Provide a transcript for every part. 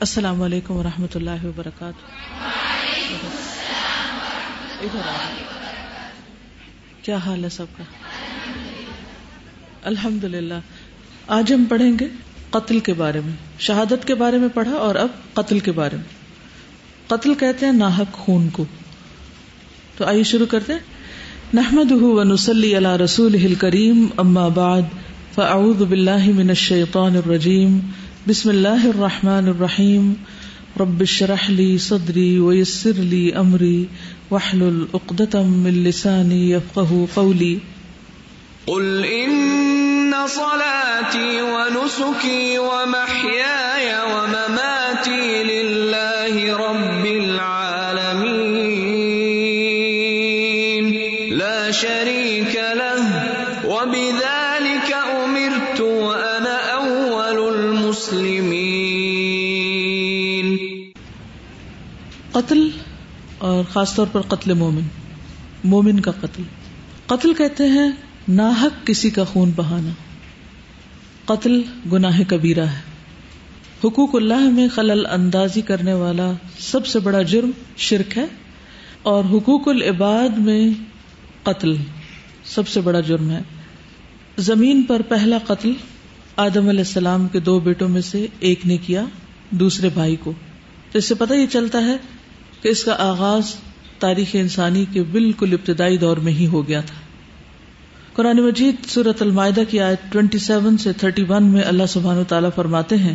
السلام علیکم و رحمۃ اللہ وبرکاتہ۔ کیا حال ہے سب کا؟ الحمد للہ آج ہم پڑھیں گے قتل کے بارے میں۔ شہادت کے بارے میں پڑھا اور اب قتل کے بارے میں۔ قتل کہتے ہیں ناحق خون کو۔ تو آئیے شروع کرتے نحمد نسلی اللہ رسول کریم اما بعد، فاعوذ باللہ من الشیطان الرجیم۔ بسم اللہ الرحمن الرحیم. رب شرح لی صدری ویسر لی امری واحلل عقدة من لسانی يفقهوا قولی. قل ان صلاتي ونسكي ومحياي ومماتي قتل اور خاص طور پر قتل مومن مومن کا قتل۔ قتل کہتے ہیں ناحق کسی کا خون بہانا۔ قتل گناہ کبیرہ ہے۔ حقوق اللہ میں خلل اندازی کرنے والا سب سے بڑا جرم شرک ہے اور حقوق العباد میں قتل سب سے بڑا جرم ہے۔ زمین پر پہلا قتل آدم علیہ السلام کے دو بیٹوں میں سے ایک نے کیا دوسرے بھائی کو۔ تو اس سے پتہ یہ چلتا ہے کہ اس کا آغاز تاریخ انسانی کے بالکل ابتدائی دور میں ہی ہو گیا تھا۔ قرآن مجید سورت المائدہ کی آیت 27 سے 31 میں اللہ سبحانہ تعالیٰ فرماتے ہیں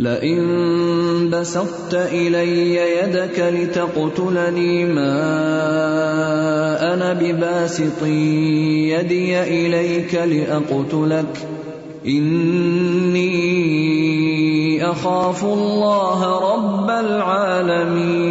لئن بسطت الي يدك لتقتلني ما انا بباسط يدي اليك لاقتلك اني اخاف الله رب العالمين.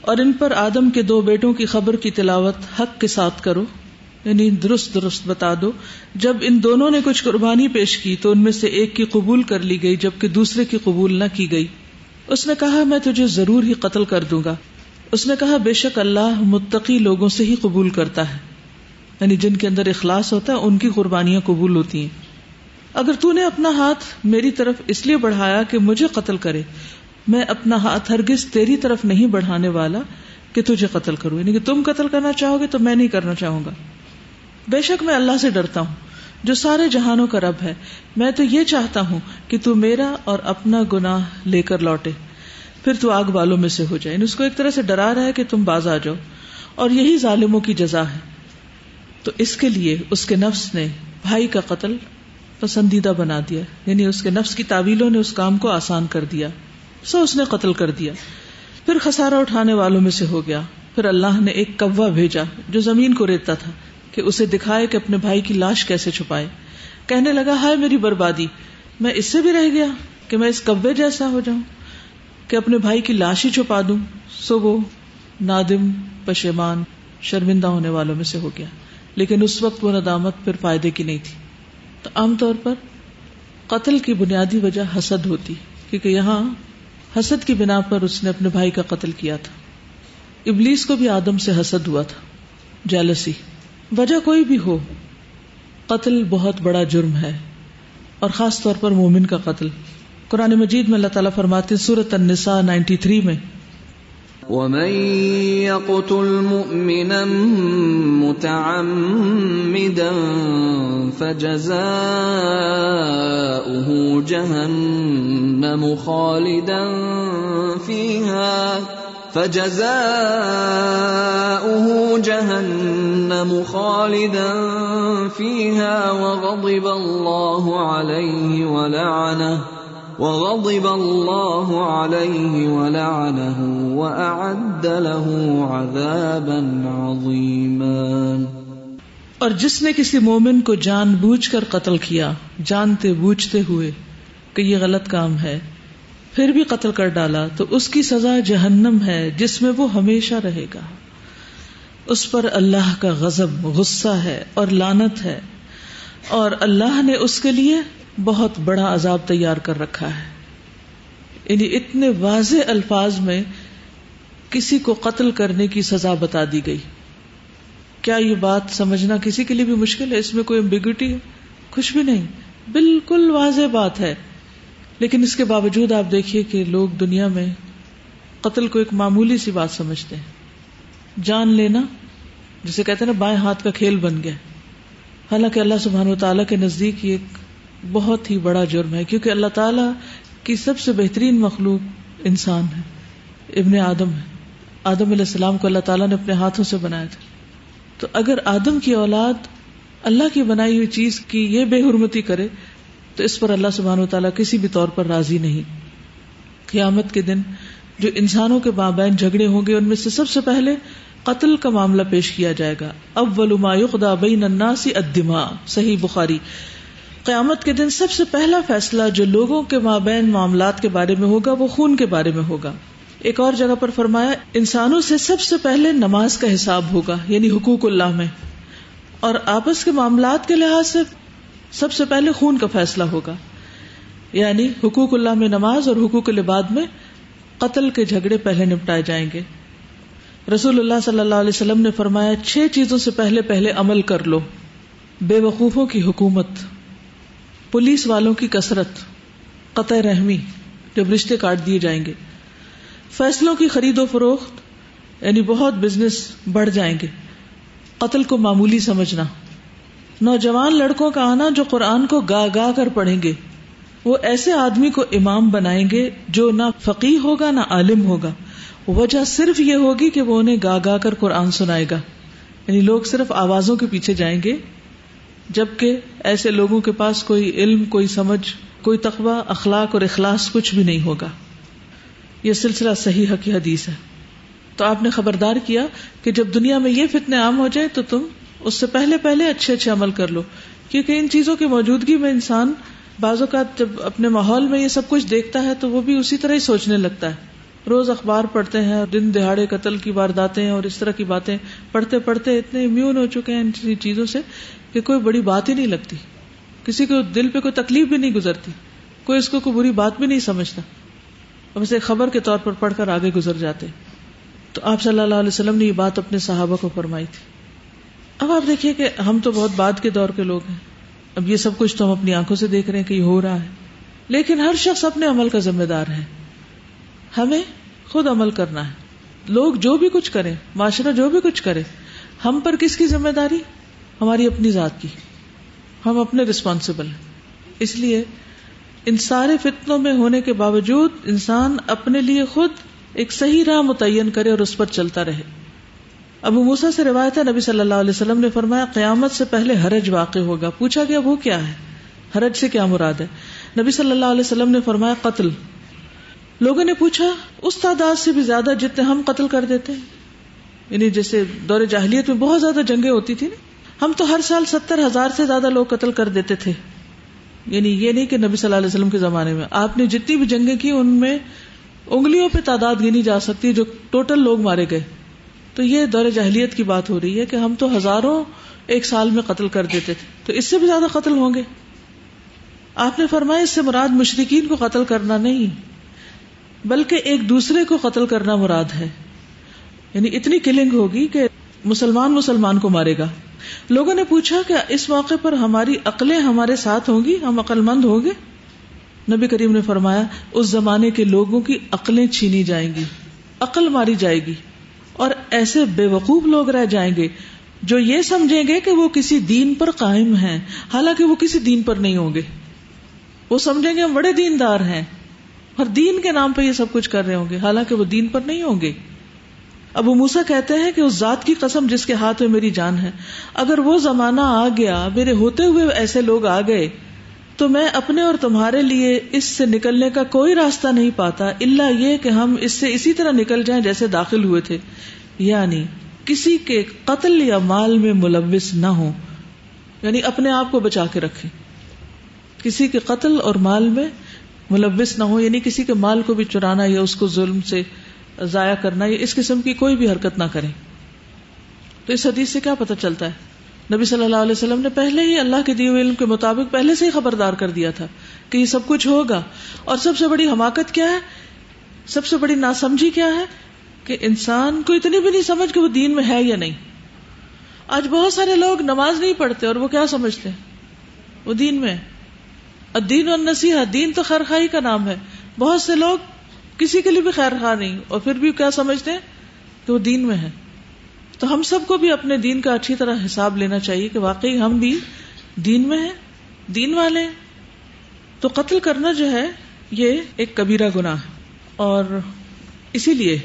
اور ان پر آدم کے دو بیٹوں کی خبر کی تلاوت حق کے ساتھ کرو یعنی درست درست بتا دو۔ جب ان دونوں نے کچھ قربانی پیش کی تو ان میں سے ایک کی قبول کر لی گئی، جبکہ دوسرے کی قبول نہ کی گئی۔ اس نے کہا، میں تجھے ضرور ہی قتل کر دوں گا۔ اس نے کہا، بے شک اللہ متقی لوگوں سے ہی قبول کرتا ہے۔ یعنی جن کے اندر اخلاص ہوتا ہے، ان کی قربانیاں قبول ہوتی ہیں۔ اگر تو نے اپنا ہاتھ میری طرف اس لیے بڑھایا کہ مجھے قتل کرے میں اپنا ہاتھ ہرگز تیری طرف نہیں بڑھانے والا کہ تجھے قتل کروں۔ یعنی کہ تم قتل کرنا چاہو گے تو میں نہیں کرنا چاہوں گا۔ بے شک میں اللہ سے ڈرتا ہوں۔ جو سارے جہانوں کا رب ہے، میں تو یہ چاہتا ہوں کہ تو میرا اور اپنا گناہ لے کر لوٹے۔ پھر تو آگ والوں میں سے ہو جائے۔ یعنی اس کو ایک طرح سے ڈرا رہا ہے کہ تم باز آ جاؤ۔ اور یہی ظالموں کی جزا ہے۔ تو اس کے لیے اس کے نفس نے بھائی کا قتل پسندیدہ بنا دیا۔ یعنی اس کے نفس کی تعویلوں نے اس کام کو آسان کر دیا۔ سو اس نے قتل کر دیا۔ پھر خسارا اٹھانے والوں میں سے ہو گیا۔ پھر اللہ نے ایک کوا بھیجا جو زمین کو ریتا تھا کہ اسے دکھائے کہ اپنے بھائی کی لاش کیسے چھپائے۔ کہنے لگا، ہائے میری بربادی، میں اس سے بھی رہ گیا کہ میں اس کبے جیسا ہو جاؤں، کہ اپنے بھائی کی لاش ہی چھپا دوں۔ سو وہ نادم، پشیمان، شرمندہ ہونے والوں میں سے ہو گیا۔ لیکن اس وقت وہ ندامت پھر فائدے کی نہیں تھی۔ تو عام طور پر قتل کی بنیادی وجہ حسد ہوتی، کیونکہ یہاں حسد کی بنا پر اس نے اپنے بھائی کا قتل کیا تھا۔ ابلیس کو بھی آدم سے حسد ہوا تھا۔ جیلسی وجہ کوئی بھی ہو، قتل بہت بڑا جرم ہے۔ اور خاص طور پر مومن کا قتل۔ قرآن مجید میں اللہ تعالیٰ فرماتے سورت النساء نائنٹی تھری میں ومن يقتل مؤمنا متعمدا فجزاؤه جهنم خالدا فيها فجزاؤه جهنم خالدا فيها وغضب الله عليه ولعنه وغضب الله عليه ولعنه وأعد له عذابا عظيما. اور جس نے کسی مومن کو جان بوجھ کر قتل کیا، جانتے بوجھتے ہوئے کہ یہ غلط کام ہے، پھر بھی قتل کر ڈالا، تو اس کی سزا جہنم ہے جس میں وہ ہمیشہ رہے گا۔ اس پر اللہ کا غضب، غصہ ہے اور لانت ہے۔ اور اللہ نے اس کے لیے بہت بڑا عذاب تیار کر رکھا ہے۔ یعنی اتنے واضح الفاظ میں کسی کو قتل کرنے کی سزا بتا دی گئی۔ کیا یہ بات سمجھنا کسی کے لیے بھی مشکل ہے؟ اس میں کوئی امبیگوٹی ہے؟ کچھ بھی نہیں۔ بالکل واضح بات ہے۔ لیکن اس کے باوجود آپ دیکھیے کہ لوگ دنیا میں قتل کو ایک معمولی سی بات سمجھتے ہیں۔ جان لینا، جسے کہتے ہیں نا، بائیں ہاتھ کا کھیل بن گیا۔ حالانکہ اللہ سبحان و تعالیٰ کے نزدیک یہ ایک بہت ہی بڑا جرم ہے، کیونکہ اللہ تعالی کی سب سے بہترین مخلوق انسان ہے، ابن آدم ہے۔ آدم علیہ السلام کو اللہ تعالیٰ نے اپنے ہاتھوں سے بنایا تھا۔ تو اگر آدم کی اولاد اللہ کی بنائی ہوئی چیز کی یہ بے حرمتی کرے، تو اس پر اللہ سبحان و تعالیٰ کسی بھی طور پر راضی نہیں۔ قیامت کے دن جو انسانوں کے مابین جھگڑے ہوں گے، ان میں سے سب سے پہلے قتل کا معاملہ پیش کیا جائے گا۔ اب ما يقضى بین الناس الدماء، صحیح بخاری۔ قیامت کے دن سب سے پہلا فیصلہ جو لوگوں کے مابین معاملات کے بارے میں ہوگا وہ خون کے بارے میں ہوگا۔ ایک اور جگہ پر فرمایا، انسانوں سے سب سے پہلے نماز کا حساب ہوگا یعنی حقوق اللہ میں۔ اور آپس کے معاملات کے لحاظ سے سب سے پہلے خون کا فیصلہ ہوگا۔ یعنی حقوق اللہ میں نماز اور حقوق العباد میں قتل کے جھگڑے پہلے نپٹائے جائیں گے۔ رسول اللہ صلی اللہ علیہ وسلم نے فرمایا، چھ چیزوں سے پہلے پہلے عمل کر لو۔ بے وقوفوں کی حکومت۔ پولیس والوں کی کثرت، قطع رحمی جب رشتے کاٹ دیے جائیں گے۔ فیصلوں کی خرید و فروخت یعنی بہت بزنس بڑھ جائیں گے۔ قتل کو معمولی سمجھنا۔ نوجوان لڑکوں کا آنا جو قرآن کو گا گا کر پڑھیں گے۔ وہ ایسے آدمی کو امام بنائیں گے جو نہ فقی ہوگا، نہ عالم ہوگا۔ وجہ صرف یہ ہوگی کہ وہ انہیں گا گا کر قرآن سنائے گا۔ یعنی لوگ صرف آوازوں کے پیچھے جائیں گے۔ جبکہ ایسے لوگوں کے پاس کوئی علم، کوئی سمجھ، کوئی تقوی، اخلاق اور اخلاص کچھ بھی نہیں ہوگا۔ یہ سلسلہ صحیح حقی حدیث ہے۔ تو آپ نے خبردار کیا کہ جب دنیا میں یہ فتنے عام ہو جائے تو تم اس سے پہلے پہلے اچھے اچھے عمل کر لو۔ کیونکہ ان چیزوں کی موجودگی میں انسان بعض اوقات جب اپنے ماحول میں یہ سب کچھ دیکھتا ہے تو وہ بھی اسی طرح ہی سوچنے لگتا ہے۔ روز اخبار پڑھتے ہیں دن دہاڑے قتل کی وارداتیں اور اس طرح کی باتیں پڑھتے پڑھتے اتنے امیون ہو چکے ہیں ان چیزوں سے کہ کوئی بڑی بات ہی نہیں لگتی۔ کسی کو دل پہ کوئی تکلیف بھی نہیں گزرتی۔ کوئی اس کو کوئی بری بات بھی نہیں سمجھتا۔ اب اسے خبر کے طور پر پڑھ کر آگے گزر جاتے۔ تو آپ صلی اللہ علیہ وسلم نے یہ بات اپنے صحابہ کو فرمائی تھی۔ اب آپ دیکھیے کہ ہم تو بہت بعد کے دور کے لوگ ہیں۔ اب یہ سب کچھ تو ہم اپنی آنکھوں سے دیکھ رہے ہیں کہ یہ ہو رہا ہے۔ لیکن ہر شخص اپنے عمل کا ذمہ دار ہے۔ ہمیں خود عمل کرنا ہے۔ لوگ جو بھی کچھ کریں، معاشرہ جو بھی کچھ کرے، ہم پر کس کی ذمہ داری؟ ہماری اپنی ذات کی۔ ہم اپنے ریسپانسبل ہیں۔ اس لیے ان سارے فتنوں میں ہونے کے باوجود انسان اپنے لیے خود ایک صحیح راہ متعین کرے اور اس پر چلتا رہے۔ ابو موسا سے روایت ہے، نبی صلی اللہ علیہ وسلم نے فرمایا، قیامت سے پہلے حرج واقع ہوگا۔ پوچھا گیا، وہ کیا ہے؟ حرج سے کیا مراد ہے؟ نبی صلی اللہ علیہ وسلم نے فرمایا، قتل۔ لوگوں نے پوچھا، اس تعداد سے بھی زیادہ جتنے ہم قتل کر دیتے یعنی جیسے دور جاہلیت میں بہت زیادہ جنگیں ہوتی تھی نا؟ ہم تو ہر سال ستر ہزار سے زیادہ لوگ قتل کر دیتے تھے۔ یعنی یہ نہیں کہ نبی صلی اللہ علیہ وسلم کے زمانے میں۔ آپ نے جتنی بھی جنگیں کی، ان میں انگلیوں پہ تعداد گنی جا سکتی جو ٹوٹل لوگ مارے گئے۔ تو یہ دور جہلیت کی بات ہو رہی ہے کہ ہم تو ہزاروں ایک سال میں قتل کر دیتے تھے۔ تو اس سے بھی زیادہ قتل ہوں گے۔ آپ نے فرمایا، اس سے مراد مشرقین کو قتل کرنا نہیں۔ بلکہ ایک دوسرے کو قتل کرنا مراد ہے۔ یعنی اتنی کلنگ ہوگی کہ مسلمان مسلمان کو مارے گا۔ لوگوں نے پوچھا کہ اس موقع پر ہماری عقلیں ہمارے ساتھ ہوں گی؟ ہم عقل مند ہوں گے؟ نبی کریم نے فرمایا، اس زمانے کے لوگوں کی عقلیں چھینی جائیں گی، عقل ماری جائے گی۔ اور ایسے بے وقوف لوگ رہ جائیں گے جو یہ سمجھیں گے کہ وہ کسی دین پر قائم ہیں، حالانکہ وہ کسی دین پر نہیں ہوں گے۔ وہ سمجھیں گے ہم بڑے دیندار ہیں۔ اور دین کے نام پہ یہ سب کچھ کر رہے ہوں گے۔ حالانکہ وہ دین پر نہیں ہوں گے۔ ابو موسا کہتے ہیں کہ اس ذات کی قسم جس کے ہاتھ میں میری جان ہے، اگر وہ زمانہ آ گیا، میرے ہوتے ہوئے ایسے لوگ آ گئے، تو میں اپنے اور تمہارے لیے اس سے نکلنے کا کوئی راستہ نہیں پاتا۔ اللہ یہ کہ ہم اس سے اسی طرح نکل جائیں جیسے داخل ہوئے تھے۔ یعنی کسی کے قتل یا مال میں ملوث نہ ہو یعنی اپنے آپ کو بچا کے رکھے کسی کے قتل اور مال میں ملوث نہ ہو یعنی کسی کے مال کو بھی چرانا یا اس کو ظلم سے ضائع کرنا، یا اس قسم کی کوئی بھی حرکت نہ کرے تو اس حدیث سے کیا پتہ چلتا ہے؟ نبی صلی اللہ علیہ وسلم نے پہلے ہی اللہ کے دیے علم کے مطابق پہلے سے ہی خبردار کر دیا تھا کہ یہ سب کچھ ہوگا۔ اور سب سے بڑی حماقت کیا ہے؟ سب سے بڑی ناسمجھی کیا ہے؟ کہ انسان کو اتنی بھی نہیں سمجھ کہ وہ دین میں ہے یا نہیں۔ آج بہت سارے لوگ نماز نہیں پڑھتے اور وہ کیا سمجھتے؟ ہیں وہ دین میں۔ دین اور نصیحت دین تو خیر خائی کا نام ہے۔ بہت سے لوگ کسی کے لیے بھی خیر خواہ نہیں، اور پھر بھی کیا سمجھتے ہیں؟ کہ وہ دین میں ہے تو ہم سب کو بھی اپنے دین کا اچھی طرح حساب لینا چاہیے کہ واقعی ہم بھی دین میں ہیں، دین والے تو قتل کرنا جو ہے، یہ ایک کبیرہ گنا ہے۔ اور اسی لیے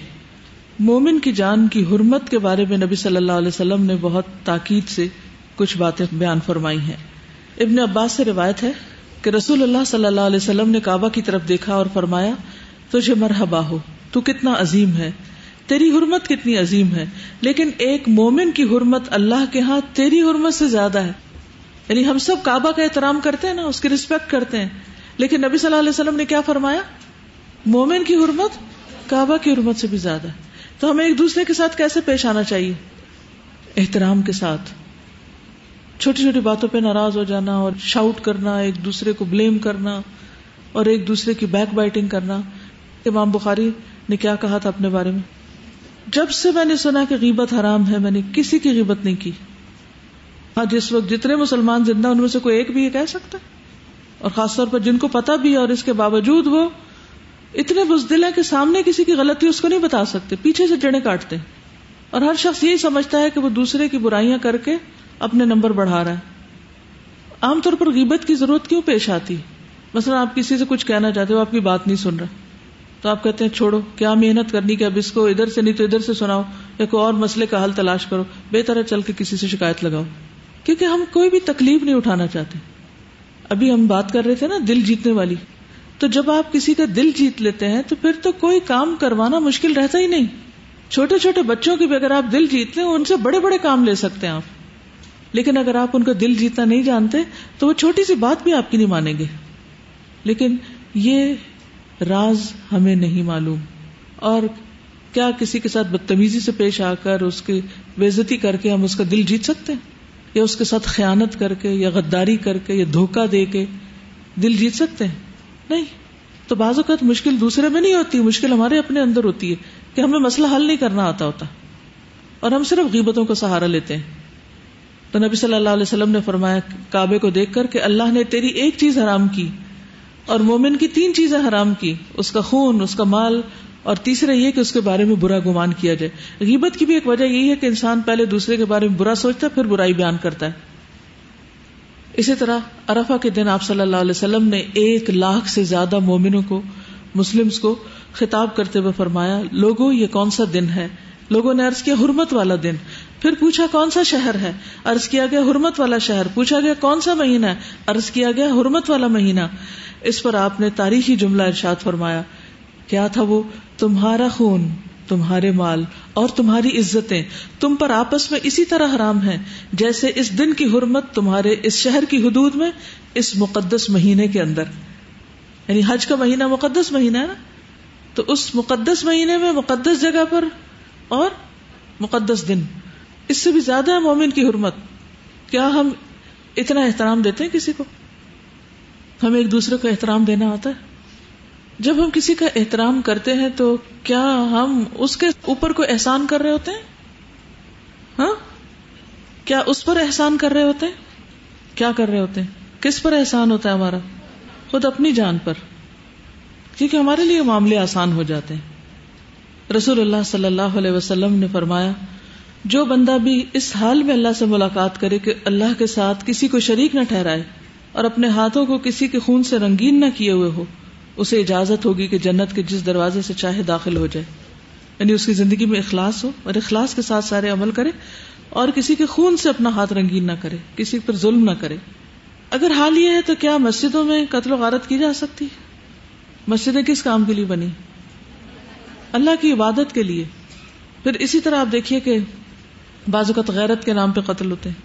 مومن کی جان کی حرمت کے بارے میں نبی صلی اللہ علیہ وسلم نے بہت تاکید سے کچھ باتیں بیان فرمائی ہیں۔ ابن عباس سے روایت ہے کہ رسول اللہ صلی اللہ علیہ وسلم نے کعبہ کی طرف دیکھا اور فرمایا، تجھے مرحبا ہو، تو کتنا عظیم ہے۔ تیری حرمت کتنی عظیم ہے، لیکن ایک مومن کی حرمت اللہ کے ہاں تیری حرمت سے زیادہ ہے۔ یعنی ہم سب کعبہ کا احترام کرتے ہیں نا، اس کی رسپیکٹ کرتے ہیں۔ لیکن نبی صلی اللہ علیہ وسلم نے کیا فرمایا؟ مومن کی حرمت کعبہ کی حرمت سے بھی زیادہ ہے۔ تو ہمیں ایک دوسرے کے ساتھ کیسے پیش آنا چاہیے؟ احترام کے ساتھ۔ چھوٹی چھوٹی باتوں پہ ناراض ہو جانا اور شاؤٹ کرنا، ایک دوسرے کو بلیم کرنا اور ایک دوسرے کی بیک بائٹنگ کرنا۔ امام بخاری نے کیا کہا تھا اپنے بارے میں؟ جب سے میں نے سنا کہ غیبت حرام ہے، میں نے کسی کی غیبت نہیں کی۔ ہاں جس وقت جتنے مسلمان زندہ ان میں سے کوئی ایک بھی یہ کہہ سکتا اور خاص طور پر جن کو پتا بھی اور اس کے باوجود وہ اتنے بزدل ہے کہ سامنے کسی کی غلطی اس کو نہیں بتا سکتے، پیچھے سے جڑے کاٹتے۔ اور ہر شخص یہی سمجھتا ہے کہ وہ دوسرے کی برائیاں کر کے اپنے نمبر بڑھا رہا ہے۔ عام طور پر غیبت کی ضرورت کیوں پیش آتی؟ مثلا آپ کسی سے کچھ کہنا چاہتے ہو، آپ کی بات نہیں سن رہا۔ تو آپ کہتے ہیں، چھوڑو، کیا محنت کرنی کہ اب اس کو ادھر سے نہیں تو ادھر سے سناؤ، یا کوئی اور مسئلے کا حل تلاش کرو بے طرح چل کے کسی سے شکایت لگاؤ۔ کیونکہ ہم کوئی بھی تکلیف نہیں اٹھانا چاہتے۔ ابھی ہم بات کر رہے تھے نا دل جیتنے والی۔ تو جب آپ کسی کا دل جیت لیتے ہیں، تو پھر تو کوئی کام کروانا مشکل رہتا ہی نہیں۔ چھوٹے چھوٹے بچوں کی بھی اگر آپ دل جیت لیں، ان سے بڑے بڑے کام لے سکتے ہیں آپ۔ لیکن اگر آپ ان کا دل جیتنا نہیں جانتے تو وہ چھوٹی سی بات بھی آپ کی نہیں مانیں گے۔ لیکن یہ راز ہمیں نہیں معلوم۔ اور کیا کسی کے ساتھ بدتمیزی سے پیش آ کر اس کی بےزتی کر کے ہم اس کا دل جیت سکتے ہیں؟ یا اس کے ساتھ خیانت کر کے یا غداری کر کے یا دھوکہ دے کے دل جیت سکتے ہیں؟ نہیں۔ تو بعض اوقات مشکل دوسرے میں نہیں ہوتی۔ مشکل ہمارے اپنے اندر ہوتی ہے کہ ہمیں مسئلہ حل نہیں کرنا آتا ہوتا۔ اور ہم صرف غیبتوں کا سہارا لیتے ہیں۔ تو نبی صلی اللہ علیہ وسلم نے فرمایا کعبے کو دیکھ کر کہ اللہ نے تیری ایک چیز حرام کی اور مومن کی تین چیزیں حرام کی، اس کا خون، اس کا مال اور تیسرا یہ کہ اس کے بارے میں برا گمان کیا جائے۔ غیبت کی بھی ایک وجہ یہی ہے کہ انسان پہلے دوسرے کے بارے میں برا سوچتا ہے، پھر برائی بیان کرتا ہے۔ اسی طرح ارفا کے دن آپ صلی اللہ علیہ وسلم نے ایک لاکھ سے زیادہ مومنوں کو مسلم کو خطاب کرتے ہوئے فرمایا لوگوں یہ کون سا دن ہے؟ لوگوں نے ارض کیا، حرمت والا دن۔ پھر پوچھا کون سا شہر ہے؟ ارض کیا گیا حرمت والا شہر۔ پوچھا گیا کون سا مہینہ ہے؟ ارض کیا گیا حرمت والا مہینہ۔ اس پر آپ نے تاریخی جملہ ارشاد فرمایا۔ کیا تھا وہ؟ تمہارا خون، تمہارے مال اور تمہاری عزتیں۔ تم پر آپس میں اسی طرح حرام ہیں۔ جیسے اس دن کی حرمت تمہارے اس شہر کی حدود میں اس مقدس مہینے کے اندر۔ یعنی حج کا مہینہ مقدس مہینہ ہے نا؟ تو اس مقدس مہینے میں مقدس جگہ پر اور مقدس دن۔ اس سے بھی زیادہ ہے مومن کی حرمت۔ کیا ہم اتنا احترام دیتے ہیں کسی کو؟ ہمیں ایک دوسرے کو احترام دینا آتا ہے۔ جب ہم کسی کا احترام کرتے ہیں تو کیا ہم اس کے اوپر کوئی احسان کر رہے ہوتے ہیں؟ ہاں؟ کیا اس پر احسان کر رہے ہوتے ہیں؟ کیا کر رہے ہوتے ہیں؟ کس پر احسان ہوتا ہے ہمارا؟ خود اپنی جان پر۔ کیونکہ ہمارے لیے معاملے آسان ہو جاتے ہیں۔ رسول اللہ صلی اللہ علیہ وسلم نے فرمایا جو بندہ بھی اس حال میں اللہ سے ملاقات کرے کہ اللہ کے ساتھ کسی کو شریک نہ ٹھہرائے اور اپنے ہاتھوں کو کسی کے خون سے رنگین نہ کیے ہوئے ہو، اسے اجازت ہوگی کہ جنت کے جس دروازے سے چاہے داخل ہو جائے۔ یعنی اس کی زندگی میں اخلاص ہو اور اخلاص کے ساتھ سارے عمل کرے اور کسی کے خون سے اپنا ہاتھ رنگین نہ کرے، کسی پر ظلم نہ کرے۔ اگر حال یہ ہے تو کیا مسجدوں میں قتل و غارت کی جا سکتی مسجدیں کس کام کے لیے بنی؟ اللہ کی عبادت کے لیے۔ پھر اسی طرح آپ دیکھیے کہ بعض اوقات غیرت کے نام پہ قتل ہوتے ہیں۔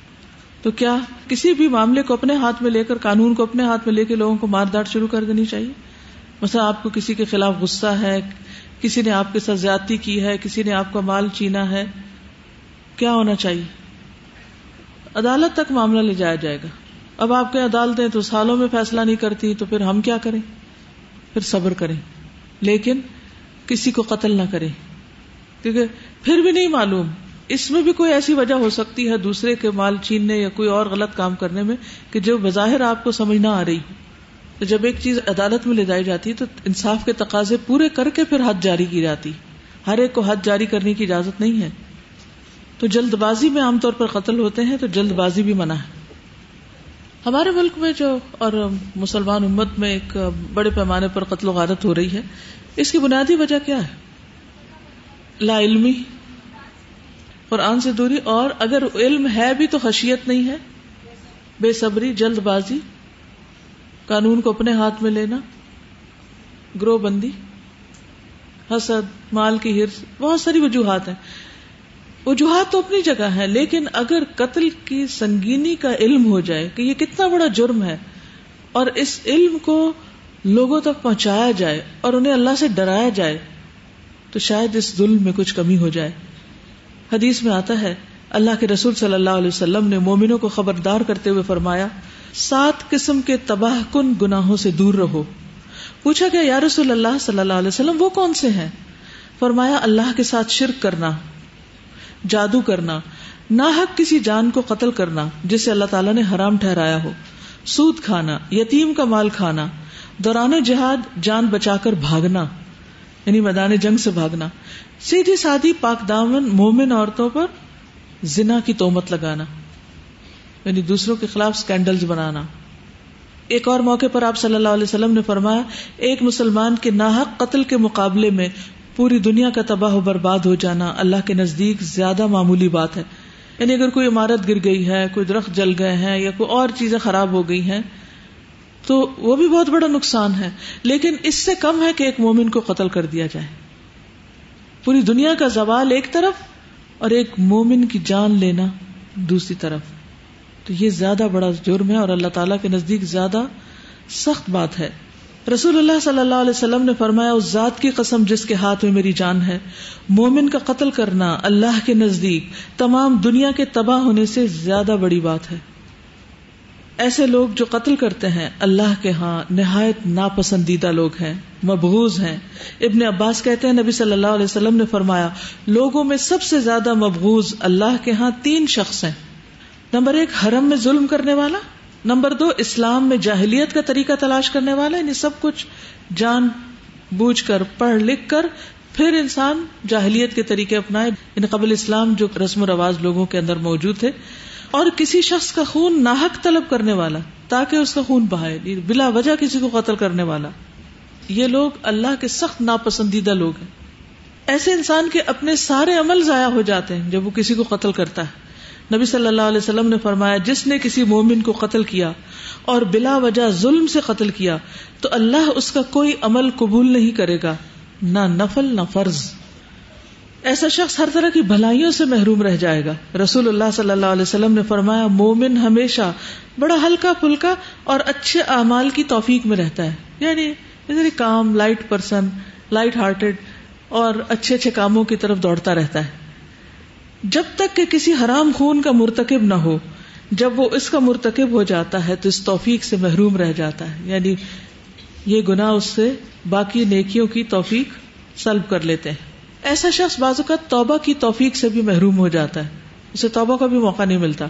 تو کیا کسی بھی معاملے کو اپنے ہاتھ میں لے کر قانون کو اپنے ہاتھ میں لے کے لوگوں کو مار داٹ شروع کر دینی چاہیے؟ مثلا آپ کو کسی کے خلاف غصہ ہے، کسی نے آپ کے ساتھ زیادتی کی ہے، کسی نے آپ کا مال چینا ہے، کیا ہونا چاہیے؟ عدالت تک معاملہ لے جایا جائے گا۔ اب آپ کے عدالتیں تو سالوں میں فیصلہ نہیں کرتی، تو پھر ہم کیا کریں؟ پھر صبر کریں۔ لیکن کسی کو قتل نہ کریں۔ کیونکہ پھر بھی نہیں معلوم اس میں بھی کوئی ایسی وجہ ہو سکتی ہے دوسرے کے مال چھیننے یا کوئی اور غلط کام کرنے میں کہ جو بظاہر آپ کو سمجھ نہ آ رہی تو جب ایک چیز عدالت میں لے جائی جاتی تو انصاف کے تقاضے پورے کر کے پھر حد جاری کی جاتی۔ ہر ایک کو حد جاری کرنے کی اجازت نہیں ہے۔ تو جلد بازی میں عام طور پر قتل ہوتے ہیں تو جلد بازی بھی منع ہے۔ ہمارے ملک میں جو اور مسلمان امت میں ایک بڑے پیمانے پر قتل و غارت ہو رہی ہے، اس کی بنیادی وجہ کیا ہے؟ لا علمی۔ قرآن سے دوری اور اگر علم ہے بھی تو خشیت نہیں ہے۔ بے صبری، جلد بازی، قانون کو اپنے ہاتھ میں لینا، گروہ بندی، حسد، مال کی ہرس، بہت ساری وجوہات ہیں۔ وجوہات تو اپنی جگہ ہے لیکن اگر قتل کی سنگینی کا علم ہو جائے کہ یہ کتنا بڑا جرم ہے اور اس علم کو لوگوں تک پہنچایا جائے اور انہیں اللہ سے ڈرایا جائے، تو شاید اس ظلم میں کچھ کمی ہو جائے۔ حدیث میں آتا ہے، اللہ کے رسول صلی اللہ علیہ وسلم نے مومنوں کو خبردار کرتے ہوئے فرمایا، سات قسم کے تباہ کن گناہوں سے دور رہو۔ پوچھا گیا، یا رسول اللہ صلی اللہ علیہ وسلم، وہ کون سے ہیں؟ فرمایا، اللہ کے ساتھ شرک کرنا، جادو کرنا نہ حق کسی جان کو قتل کرنا جسے اللہ تعالیٰ نے حرام ٹھہرایا ہو۔ سود کھانا، یتیم کا مال کھانا، دوران جہاد، جان بچا کر بھاگنا۔ یعنی میدان جنگ سے بھاگنا۔ سیدھی سادی پاک دامن مومن عورتوں پر زنا کی تومت لگانا۔ یعنی دوسروں کے خلاف اسکینڈل بنانا۔ ایک اور موقع پر آپ صلی اللہ علیہ وسلم نے فرمایا، ایک مسلمان کے ناحق قتل کے مقابلے میں پوری دنیا کا تباہ و برباد ہو جانا اللہ کے نزدیک زیادہ معمولی بات ہے۔ یعنی اگر کوئی عمارت گر گئی ہے، کوئی درخت جل گئے ہیں یا کوئی اور چیزیں خراب ہو گئی ہیں تو وہ بھی بہت بڑا نقصان ہے۔ لیکن اس سے کم ہے کہ ایک مومن کو قتل کر دیا جائے۔ پوری دنیا کا زوال ایک طرف اور ایک مومن کی جان لینا دوسری طرف۔ تو یہ زیادہ بڑا جرم ہے اور اللہ تعالیٰ کے نزدیک زیادہ سخت بات ہے۔ رسول اللہ صلی اللہ علیہ وسلم نے فرمایا، اس ذات کی قسم جس کے ہاتھ میں میری جان ہے، مومن کا قتل کرنا اللہ کے نزدیک تمام دنیا کے تباہ ہونے سے زیادہ بڑی بات ہے۔ ایسے لوگ جو قتل کرتے ہیں، اللہ کے ہاں نہایت ناپسندیدہ لوگ ہیں مبغوز ہیں۔ ابن عباس کہتے ہیں، نبی صلی اللہ علیہ وسلم نے فرمایا، لوگوں میں سب سے زیادہ مبغوز اللہ کے ہاں تین شخص ہیں۔ نمبر ایک، حرم میں ظلم کرنے والا۔ نمبر دو، اسلام میں جاہلیت کا طریقہ تلاش کرنے والا۔ یعنی سب کچھ جان بوجھ کر، پڑھ لکھ کر، پھر انسان جاہلیت کے طریقے اپنائے۔ ان قبل اسلام جو رسم و رواج لوگوں کے اندر موجود تھے اور کسی شخص کا خون ناحک طلب کرنے والا، تاکہ اس کا خون بہائے یعنی بلا وجہ کسی کو قتل کرنے والا۔ یہ لوگ اللہ کے سخت ناپسندیدہ لوگ ہیں۔ ایسے انسان کے اپنے سارے عمل ضائع ہو جاتے ہیں جب وہ کسی کو قتل کرتا ہے۔ نبی صلی اللہ علیہ وسلم نے فرمایا، جس نے کسی مومن کو قتل کیا اور بلا وجہ ظلم سے قتل کیا، تو اللہ اس کا کوئی عمل قبول نہیں کرے گا، نہ نفل، نہ فرض۔ ایسا شخص ہر طرح کی بھلائیوں سے محروم رہ جائے گا۔ رسول اللہ صلی اللہ علیہ وسلم نے فرمایا، مومن ہمیشہ بڑا ہلکا پھلکا اور اچھے اعمال کی توفیق میں رہتا ہے۔ یعنی کام، لائٹ پرسن، لائٹ ہارٹیڈ اور اچھے اچھے کاموں کی طرف دوڑتا رہتا ہے۔ جب تک کہ کسی حرام خون کا مرتکب نہ ہو، جب وہ اس کا مرتکب ہو جاتا ہے تو اس توفیق سے محروم رہ جاتا ہے۔ یعنی یہ گناہ اس سے باقی نیکیوں کی توفیق سلب کر لیتے ہیں۔ ایسا شخص بعض اوقات توبہ کی توفیق سے بھی محروم ہو جاتا ہے۔ اسے توبہ کا بھی موقع نہیں ملتا۔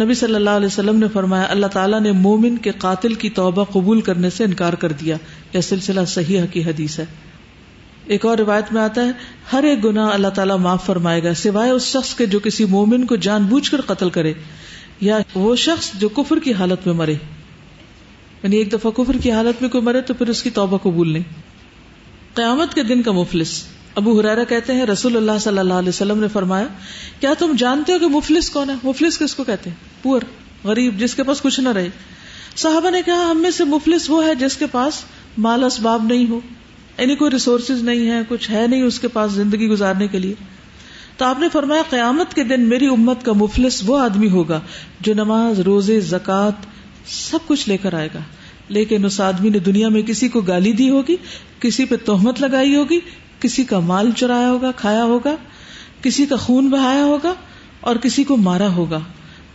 نبی صلی اللہ علیہ وسلم نے فرمایا، اللہ تعالیٰ نے مومن کے قاتل کی توبہ قبول کرنے سے انکار کر دیا۔ یہ سلسلہ صحیح کی حدیث ہے۔ ایک اور روایت میں آتا ہے، ہر ایک گناہ اللہ تعالیٰ معاف فرمائے گا، سوائے اس شخص کے جو کسی مومن کو جان بوجھ کر قتل کرے، یا وہ شخص جو کفر کی حالت میں مرے۔ یعنی ایک دفعہ کفر کی حالت میں کوئی مرے تو پھر اس کی توبہ قبول نہیں۔ قیامت کے دن کا مفلس۔ ابو حرارا کہتے ہیں، رسول اللہ صلی اللہ علیہ وسلم نے فرمایا، کیا تم جانتے ہو کہ مفلس کون ہے؟ مفلس کس کو کہتے ہیں؟ پور، غریب، جس کے پاس کچھ نہ رہے۔ صحابہ نے کہا، ہم میں سے مفلس وہ ہے جس کے پاس مال اسباب نہیں ہو۔ یعنی کوئی ریسورسز نہیں ہے کچھ ہے نہیں اس کے پاس زندگی گزارنے کے لیے۔ تو آپ نے فرمایا، قیامت کے دن میری امت کا مفلس وہ آدمی ہوگا جو نماز، روزے زکات سب کچھ لے کر آئے گا۔ لیکن اس آدمی نے دنیا میں کسی کو گالی دی ہوگی، کسی پہ تہمت لگائی ہوگی کسی کا مال چرایا ہوگا، کھایا ہوگا، کسی کا خون بہایا ہوگا اور کسی کو مارا ہوگا۔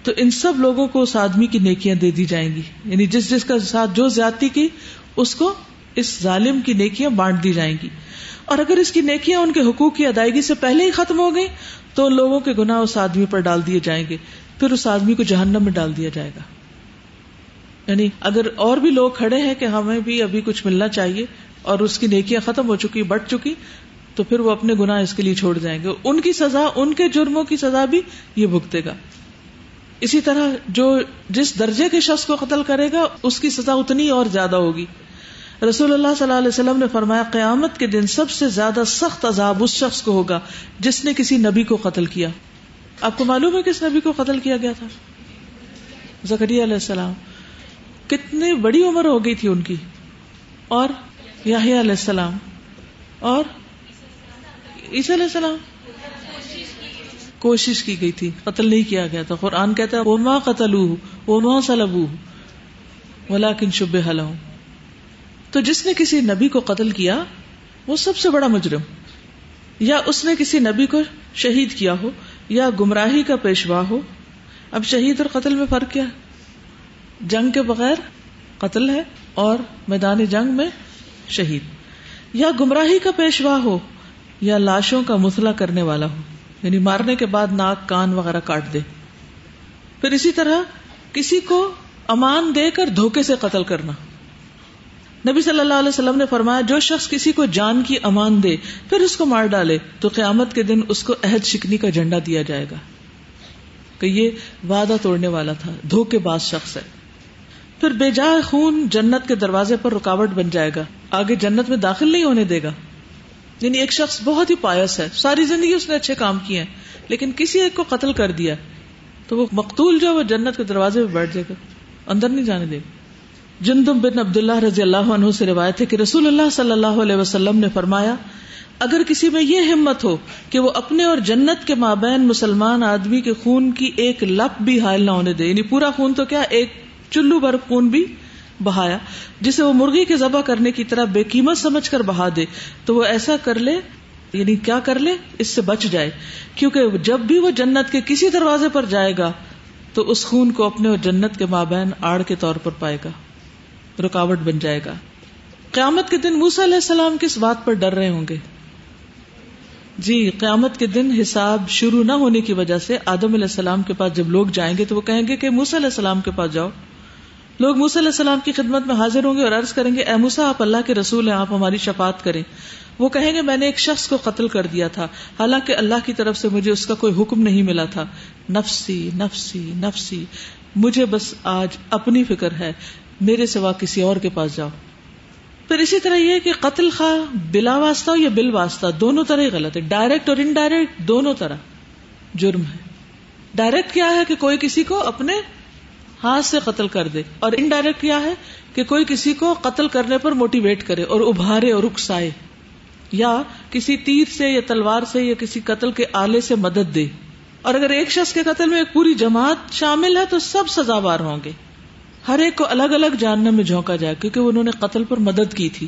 تو ان سب لوگوں کو اس آدمی کی نیکیاں دے دی جائیں گی۔ یعنی جس جس کا ساتھ جو زیادتی کی، اس کو اس ظالم کی نیکیاں بانٹ دی جائیں گی۔ اور اگر اس کی نیکیاں ان کے حقوق کی ادائیگی سے پہلے ہی ختم ہو گئی تو ان لوگوں کے گناہ اس آدمی پر ڈال دیے جائیں گے۔ پھر اس آدمی کو جہنم میں ڈال دیا جائے گا۔ یعنی اگر اور بھی لوگ کھڑے ہیں کہ ہمیں بھی ابھی کچھ ملنا چاہیے اور اس کی نیکیاں ختم ہو چکی بٹ چکی، تو پھر وہ اپنے گناہ اس کے لیے چھوڑ جائیں گے۔ ان کی سزا، ان کے جرموں کی سزا بھی یہ بھگتے گا۔ اسی طرح جو جس درجے کے شخص کو قتل کرے گا، اس کی سزا اتنی اور زیادہ ہوگی۔ رسول اللہ صلی اللہ علیہ وسلم نے فرمایا، قیامت کے دن سب سے زیادہ سخت عذاب اس شخص کو ہوگا جس نے کسی نبی کو قتل کیا۔ آپ کو معلوم ہے کس نبی کو قتل کیا گیا تھا؟ زکری علیہ السلام۔ کتنی بڑی عمر ہو گئی تھی ان کی۔ اور علیہ السلام اور عیسی علیہ السلام؟ کوشش کی گئی تھی، قتل نہیں کیا گیا تھا۔ قرآن کہتا ہے وہ قتل وہ سلب ولاکن شب تو جس نے کسی نبی کو قتل کیا، وہ سب سے بڑا مجرم۔ یا اس نے کسی نبی کو شہید کیا ہو، یا گمراہی کا پیشوا ہو۔ اب شہید اور قتل میں فرق کیا؟ جنگ کے بغیر قتل ہے اور میدان جنگ میں شہید۔ یا گمراہی کا پیشوا ہو یا لاشوں کا مسئلہ کرنے والا ہو یعنی مارنے کے بعد ناک، کان وغیرہ کاٹ دے۔ پھر اسی طرح کسی کو امان دے کر دھوکے سے قتل کرنا۔ نبی صلی اللہ علیہ وسلم نے فرمایا، جو شخص کسی کو جان کی امان دے، پھر اس کو مار ڈالے، تو قیامت کے دن اس کو عہد شکنی کا جھنڈا دیا جائے گا۔ کہ یہ وعدہ توڑنے والا تھا، دھوکے باز شخص ہے۔ پھر بے جائے خون جنت کے دروازے پر رکاوٹ بن جائے گا۔ آگے جنت میں داخل نہیں ہونے دے گا۔ یعنی ایک شخص بہت ہی پایس ہے۔ ساری زندگی اس نے اچھے کام کیے ہیں، لیکن کسی ایک کو قتل کر دیا تو وہ مقتول جو وہ جنت کے دروازے پہ بیٹھ جائے گا۔ اندر نہیں جانے دے گا۔ جندم بن عبد اللہ رضی اللہ عنہ سے روایت ہے کہ رسول اللہ صلی اللہ علیہ وسلم نے فرمایا، اگر کسی میں یہ ہمت ہو کہ وہ اپنے اور جنت کے مابین مسلمان آدمی کے خون کی ایک لپ بھی حائل نہ ہونے دے یعنی پورا خون تو کیا، ایک چلو بھر خون بھی بہایا، جسے وہ مرغی کے ذبح کرنے کی طرح بے قیمت سمجھ کر بہا دے، تو وہ ایسا کر لے یعنی کیا کر لے، اس سے بچ جائے۔ کیونکہ جب بھی وہ جنت کے کسی دروازے پر جائے گا، تو اس خون کو اپنے اور جنت کے مابین آڑ کے طور پر پائے گا، رکاوٹ بن جائے گا۔ قیامت کے دن موسا علیہ السلام کس بات پر ڈر رہے ہوں گے؟ جی قیامت کے دن حساب شروع نہ ہونے کی وجہ سے آدم علیہ السلام کے پاس جب لوگ جائیں گے تو وہ کہیں گے کہ موسا علیہ السلام کے پاس جاؤ۔ لوگ موسی علیہ السلام کی خدمت میں حاضر ہوں گے اور عرض کریں گے، اے موسا آپ اللہ کے رسول ہیں، آپ ہماری شفات کریں۔ وہ کہیں گے، میں نے ایک شخص کو قتل کر دیا تھا، حالانکہ اللہ کی طرف سے مجھے اس کا کوئی حکم نہیں ملا تھا۔ نفسی نفسی نفسی، مجھے بس آج اپنی فکر ہے، میرے سوا کسی اور کے پاس جاؤ۔ پھر اسی طرح یہ کہ قتل خواہ بلا واسطہ یا بل واسطہ، دونوں طرح ہی غلط ہے۔ ڈائریکٹ اور انڈائریکٹ دونوں طرح جرم ہے۔ ڈائریکٹ کیا ہے کہ کوئی کسی کو اپنے ہاتھ سے قتل کر دے اور انڈائریکٹ کیا ہے کہ کوئی کسی کو قتل کرنے پر موٹیویٹ کرے اور ابھارے اور اکسائے یا کسی تیر سے یا تلوار سے یا کسی قتل کے آلے سے مدد دے اور اگر ایک شخص کے قتل میں ایک پوری جماعت شامل ہے تو سب سزاوار ہوں گے ہر ایک کو الگ الگ جاننے میں جھونکا جائے کیونکہ انہوں نے قتل پر مدد کی تھی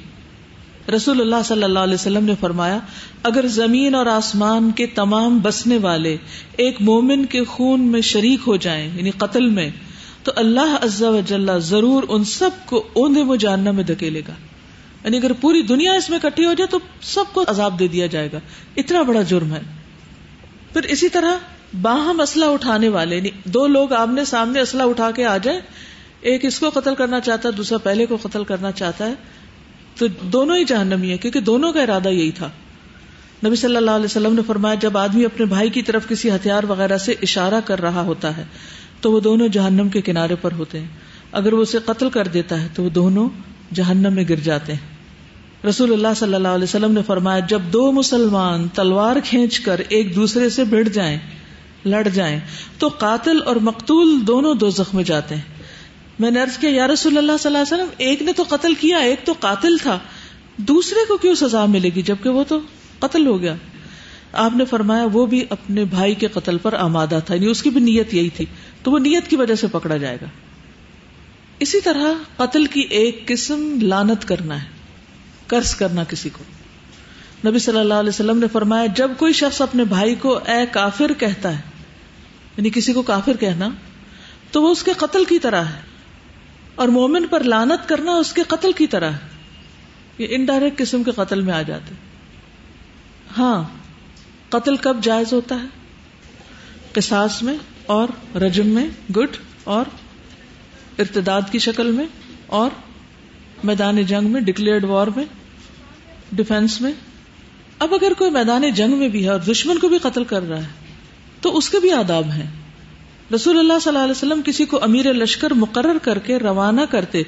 رسول اللہ صلی اللہ علیہ وسلم نے فرمایا، اگر زمین اور آسمان کے تمام بسنے والے ایک مومن کے خون میں شریک ہو جائیں یعنی قتل میں تو اللہ عز و جل ضرور ان سب کو اوندے میں جاننا میں دھکیلے گا۔ یعنی اگر پوری دنیا اس میں کٹھی ہو جائے تو سب کو عذاب دے دیا جائے گا۔ اتنا بڑا جرم ہے۔ پھر اسی طرح باہم اسلحہ اٹھانے والے یعنی دو لوگ آمنے سامنے اسلحہ اٹھا کے آ جائیں۔ ایک اس کو قتل کرنا چاہتا ہے، دوسرا پہلے کو قتل کرنا چاہتا ہے۔ تو دونوں ہی جہنمی ہے کیونکہ دونوں کا ارادہ یہی تھا۔ نبی صلی اللہ علیہ وسلم نے فرمایا، جب آدمی اپنے بھائی کی طرف کسی ہتھیار وغیرہ سے اشارہ کر رہا ہوتا ہے تو وہ دونوں جہنم کے کنارے پر ہوتے ہیں۔ اگر وہ اسے قتل کر دیتا ہے تو وہ دونوں جہنم میں گر جاتے ہیں۔ رسول اللہ صلی اللہ علیہ وسلم نے فرمایا، جب دو مسلمان تلوار کھینچ کر ایک دوسرے سے بھڑ جائیں، لڑ جائیں، تو قاتل اور مقتول دونوں دو زخم جاتے ہیں۔ میں نے عرض کیا، یا رسول اللہ صلی اللہ علیہ وسلم، ایک نے تو قتل کیا، ایک تو قاتل تھا۔ دوسرے کو کیوں سزا ملے گی؟ جبکہ وہ تو قتل ہو گیا۔ آپ نے فرمایا، وہ بھی اپنے بھائی کے قتل پر آمادہ تھا یعنی اس کی بھی نیت یہی تھی۔ تو وہ نیت کی وجہ سے پکڑا جائے گا۔ اسی طرح قتل کی ایک قسم لانت کرنا ہے، قرض کرنا کسی کو۔ نبی صلی اللہ علیہ وسلم نے فرمایا، جب کوئی شخص اپنے بھائی کو اے کافر کہتا ہے یعنی کسی کو کافر کہنا، تو وہ اس کے قتل کی طرح ہے۔ اور مومن پر لانت کرنا اس کے قتل کی طرح ہے۔ یہ انڈائریکٹ قسم کے قتل میں آ جاتے۔ ہاں قتل کب جائز ہوتا ہے؟ قصاص میں۔ اور رجم میں گڈ اور ارتداد کی شکل میں اور میدان جنگ میں ڈکلیئرڈ وار میں ڈیفینس میں۔ اب اگر کوئی میدان جنگ میں بھی ہے اور دشمن کو بھی قتل کر رہا ہے، تو اس کے بھی آداب ہیں۔ رسول اللہ صلی اللہ علیہ وسلم کسی کو امیر لشکر مقرر کر کے روانہ کرتے،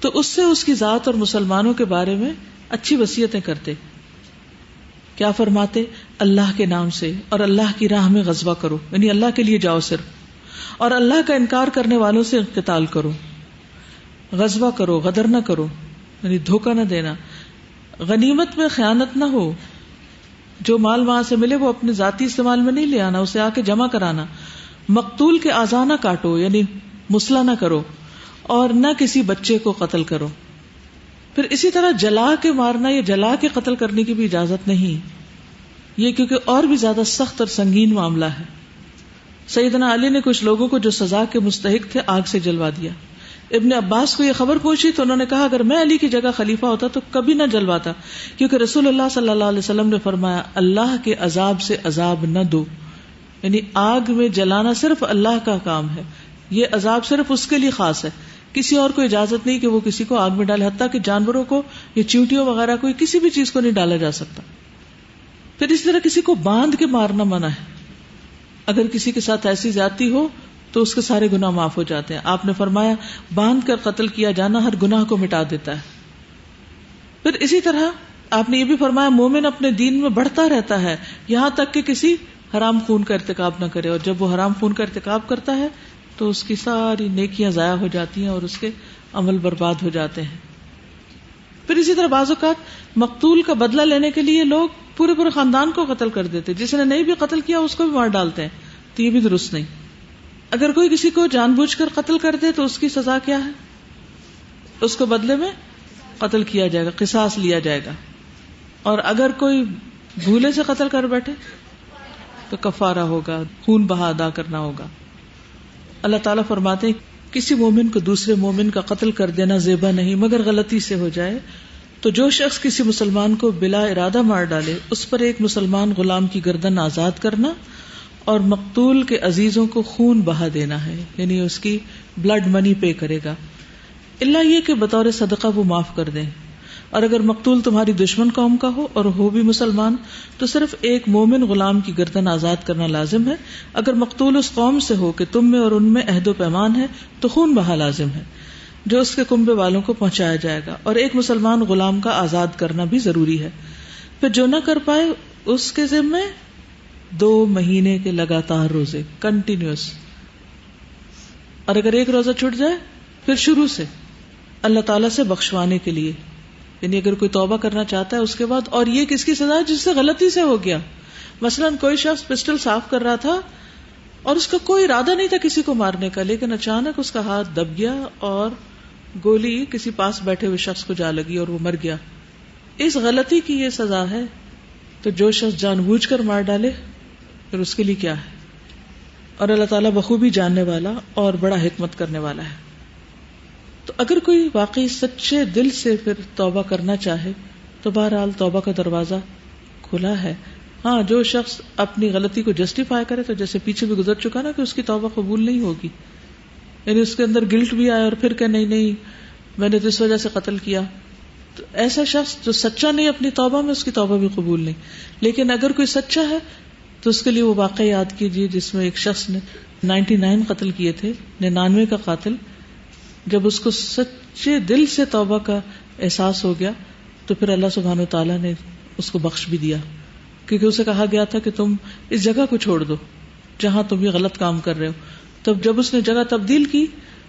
تو اس سے اس کی ذات اور مسلمانوں کے بارے میں اچھی وسیعتیں کرتے۔ کیا فرماتے؟ اللہ کے نام سے اور اللہ کی راہ میں غزبہ کرو یعنی اللہ کے لیے جاؤ صرف، اور اللہ کا انکار کرنے والوں سے انقتال کرو۔ غزبہ کرو، غدر نہ کرو یعنی دھوکہ نہ دینا۔ غنیمت میں خیانت نہ ہو۔ جو مال وہاں سے ملے، وہ اپنے ذاتی استعمال میں نہیں لے آنا، اسے آ کے جمع کرانا۔ مقتول کے آزا نہ کاٹو یعنی مسئلہ نہ کرو، اور نہ کسی بچے کو قتل کرو۔ پھر اسی طرح جلا کے مارنا یا جلا کے قتل کرنے کی بھی اجازت نہیں۔ یہ کیونکہ اور بھی زیادہ سخت اور سنگین معاملہ ہے۔ سیدنا علی نے کچھ لوگوں کو جو سزا کے مستحق تھے آگ سے جلوا دیا۔ ابن عباس کو یہ خبر پہنچی تو انہوں نے کہا، اگر میں علی کی جگہ خلیفہ ہوتا تو کبھی نہ جلواتا، کیونکہ رسول اللہ صلی اللہ علیہ وسلم نے فرمایا، اللہ کے عذاب سے عذاب نہ دو۔ یعنی آگ میں جلانا صرف اللہ کا کام ہے، یہ عذاب صرف اس کے لیے خاص ہے۔ کسی اور کو اجازت نہیں کہ وہ کسی کو آگ میں ڈالے، حتیٰ کہ جانوروں کو یا چیوٹیوں وغیرہ کو کسی بھی چیز کو نہیں ڈالا جا سکتا۔ پھر اس طرح کسی کو باندھ کے مارنا منع ہے۔ اگر کسی کے ساتھ ایسی زیادتی ہو تو اس کے سارے گنا معاف ہو جاتے ہیں۔ آپ نے فرمایا، باندھ کر قتل کیا جانا ہر گناہ کو مٹا دیتا ہے۔ پھر اسی طرح آپ نے یہ بھی فرمایا، مومن اپنے دین میں بڑھتا رہتا ہے۔ یہاں تک کہ کسی حرام خون کا ارتکاب نہ کرے، اور جب وہ حرام خون کا ارتکاب کرتا ہے تو اس کی ساری نیکیاں ضائع ہو جاتی ہیں اور اس کے عمل برباد ہو جاتے ہیں۔ پھر اسی طرح بعض اوقات مقتول کا بدلہ لینے کے لیے لوگ پورے پورے خاندان کو قتل کر دیتے۔ جس نے نہیں بھی قتل کیا اس کو بھی مار ڈالتے ہیں۔ تو یہ بھی درست نہیں۔ اگر کوئی کسی کو جان بوجھ کر قتل کر دے تو اس کی سزا کیا ہے؟ اس کو بدلے میں قتل کیا جائے گا، قصاص لیا جائے گا۔ اور اگر کوئی بھولے سے قتل کر بیٹھے تو کفارہ ہوگا، خون بہا ادا کرنا ہوگا۔ اللہ تعالیٰ فرماتے کسی مومن کو دوسرے مومن کا قتل کر دینا زیبا نہیں، مگر غلطی سے ہو جائے، تو جو شخص کسی مسلمان کو بلا ارادہ مار ڈالے، اس پر ایک مسلمان غلام کی گردن آزاد کرنا اور مقتول کے عزیزوں کو خون بہا دینا ہے یعنی اس کی بلڈ منی پے کرے گا۔ اللہ یہ کہ بطور صدقہ وہ معاف کر دیں۔ اور اگر مقتول تمہاری دشمن قوم کا ہو اور ہو بھی مسلمان، تو صرف ایک مومن غلام کی گردن آزاد کرنا لازم ہے۔ اگر مقتول اس قوم سے ہو کہ تم میں اور ان میں عہد و پیمان ہے، تو خون بہا لازم ہے، جو اس کے کنبے والوں کو پہنچایا جائے گا۔ اور ایک مسلمان غلام کا آزاد کرنا بھی ضروری ہے۔ پھر جو نہ کر پائے، اس کے ذمے دو مہینے کے لگاتار روزے کنٹینیوس اور اگر ایک روزہ چھٹ جائے، پھر شروع سے اللہ تعالی سے بخشوانے کے لیے۔ یعنی اگر کوئی توبہ کرنا چاہتا ہے اس کے بعد، اور یہ کس کی سزا جس سے غلطی سے ہو گیا۔ مثلاً کوئی شخص پسٹل صاف کر رہا تھا اور اس کا کوئی ارادہ نہیں تھا کسی کو مارنے کا، لیکن اچانک اس کا ہاتھ دب گیا اور گولی کسی پاس بیٹھے ہوئے شخص کو جا لگی اور وہ مر گیا۔ اس غلطی کی یہ سزا ہے تو جو شخص جان بوجھ کر مار ڈالے، پھر اس کے لیے کیا ہے؟ اور اللہ تعالیٰ بخوبی جاننے والا اور بڑا حکمت کرنے والا ہے۔ تو اگر کوئی واقعی سچے دل سے پھر توبہ کرنا چاہے، تو بہرحال توبہ کا دروازہ کھلا ہے۔ ہاں جو شخص اپنی غلطی کو جسٹیفائی کرے، تو جیسے پیچھے بھی گزر چکا نا کہ اس کی توبہ قبول نہیں ہوگی۔ یعنی اس کے اندر گلٹ بھی آیا اور پھر کہ نہیں نہیں، میں نے جس وجہ سے قتل کیا۔ تو ایسا شخص جو سچا نہیں اپنی توبہ میں، اس کی توبہ بھی قبول نہیں۔ لیکن اگر کوئی سچا ہے، تو اس کے لیے وہ واقع یاد کیجیے جس میں ایک شخص نے نائنٹی نائن قتل کیے تھے، ننانوے کا قاتل۔ جب اس کو سچے دل سے توبہ کا احساس ہو گیا تو پھر اللہ سبحان و تعالیٰ نے اس کو بخش بھی دیا کیونکہ اسے کہا گیا تھا کہ تم اس جگہ کو چھوڑ دو جہاں تم یہ غلط کام کر رہے ہو۔ تب جب اس نے جگہ تبدیل کی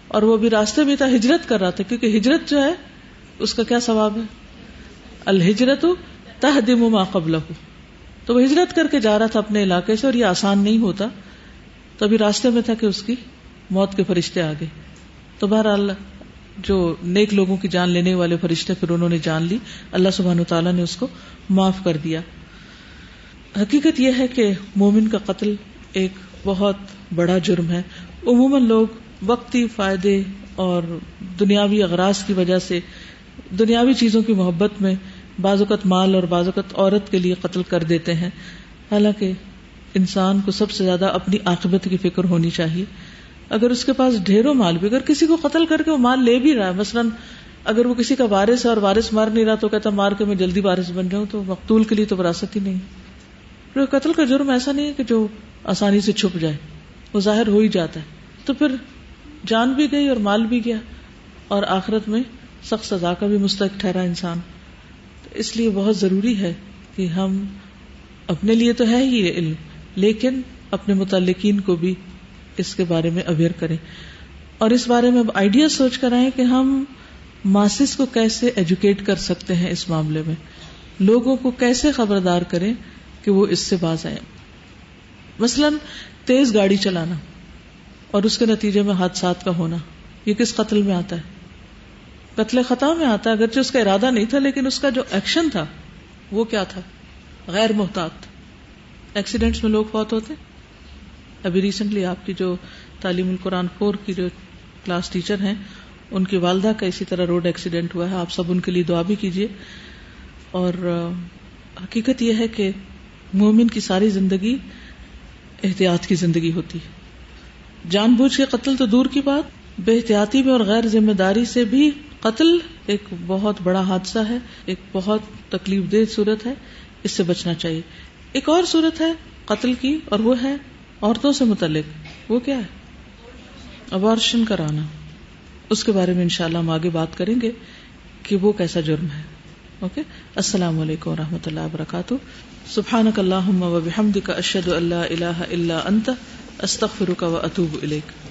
اور وہ بھی راستے میں تھا، ہجرت کر رہا تھا، کیونکہ ہجرت جو ہے، اس کا کیا ثواب ہے؟ الحجرت تہ دم قبل تو وہ ہجرت کر کے جا رہا تھا اپنے علاقے سے اور یہ آسان نہیں ہوتا۔ تو ابھی راستے میں تھا کہ اس کی موت کے فرشتے آ گئے۔ تو بہرحال جو نیک لوگوں کی جان لینے والے فرشتے پھر انہوں نے جان لی۔ اللہ سبحان تعالیٰ نے اس کو معاف کر دیا۔ حقیقت یہ ہے کہ مومن کا قتل ایک بہت بڑا جرم ہے۔ عموماً لوگ وقتی فائدے اور دنیاوی اغراض کی وجہ سے دنیاوی چیزوں کی محبت میں بعض اوقات مال اور بعض اوقات عورت کے لیے قتل کر دیتے ہیں۔ حالانکہ انسان کو سب سے زیادہ اپنی عاقبت کی فکر ہونی چاہیے۔ اگر اس کے پاس ڈھیروں مال بھی، اگر کسی کو قتل کر کے وہ مال لے بھی رہا ہے، مثلاً اگر وہ کسی کا وارث ہے اور وارث مار نہیں رہا تو کہتا مار کے میں جلدی وارث بن جاؤں، تو مقتول کے لیے تو وراثت ہی نہیں۔ قتل کا جرم ایسا نہیں ہے کہ جو آسانی سے چھپ جائے، وہ ظاہر ہو ہی جاتا ہے۔ تو پھر جان بھی گئی اور مال بھی گیا، اور آخرت میں سخت سزا کا بھی مستحق ٹھہرا انسان۔ تو اس لیے بہت ضروری ہے کہ ہم اپنے لیے تو ہے ہی یہ علم، لیکن اپنے متعلقین کو بھی اس کے بارے میں اویئر کریں۔ اور اس بارے میں آئیڈیا سوچ کر آئے کہ ہم ماسس کو کیسے ایجوکیٹ کر سکتے ہیں اس معاملے میں۔ لوگوں کو کیسے خبردار کریں کہ وہ اس سے باز آئے مثلاً تیز گاڑی چلانا اور اس کے نتیجے میں حادثات کا ہونا، یہ کس قتل میں آتا ہے؟ قتل خطا میں آتا ہے، اگرچہ اس کا ارادہ نہیں تھا، لیکن اس کا جو ایکشن تھا، وہ کیا تھا؟ غیر محتاط۔ ایکسیڈینٹس میں لوگ فوت ہوتے ابھی ریسنٹلی آپ کی جو تعلیم القرآن فور کی جو کلاس ٹیچر ہیں، ان کی والدہ کا اسی طرح روڈ ایکسیڈنٹ ہوا ہے۔ آپ سب ان کے لیے دعا بھی کیجیے اور حقیقت یہ ہے کہ مومن کی ساری زندگی احتیاط کی زندگی ہوتی ہے۔ جان بوجھ کے قتل تو دور کی بات، بے احتیاطی میں اور غیر ذمہ داری سے بھی قتل ایک بہت بڑا حادثہ ہے، ایک بہت تکلیف دہ صورت ہے۔ اس سے بچنا چاہیے۔ ایک اور صورت ہے قتل کی، اور وہ ہے عورتوں سے متعلق، وہ کیا ہے؟ ابارشن کرانا۔ اس کے بارے میں انشاءاللہ ہم آگے بات کریں گے کہ وہ کیسا جرم ہے۔ اوکے؟ السلام علیکم و رحمۃ اللہ وبرکاتہ۔ سبحان کا اللہ و بحمد کا اشد اللہ اللہ اللہ انت استخر کا و اطوب علیک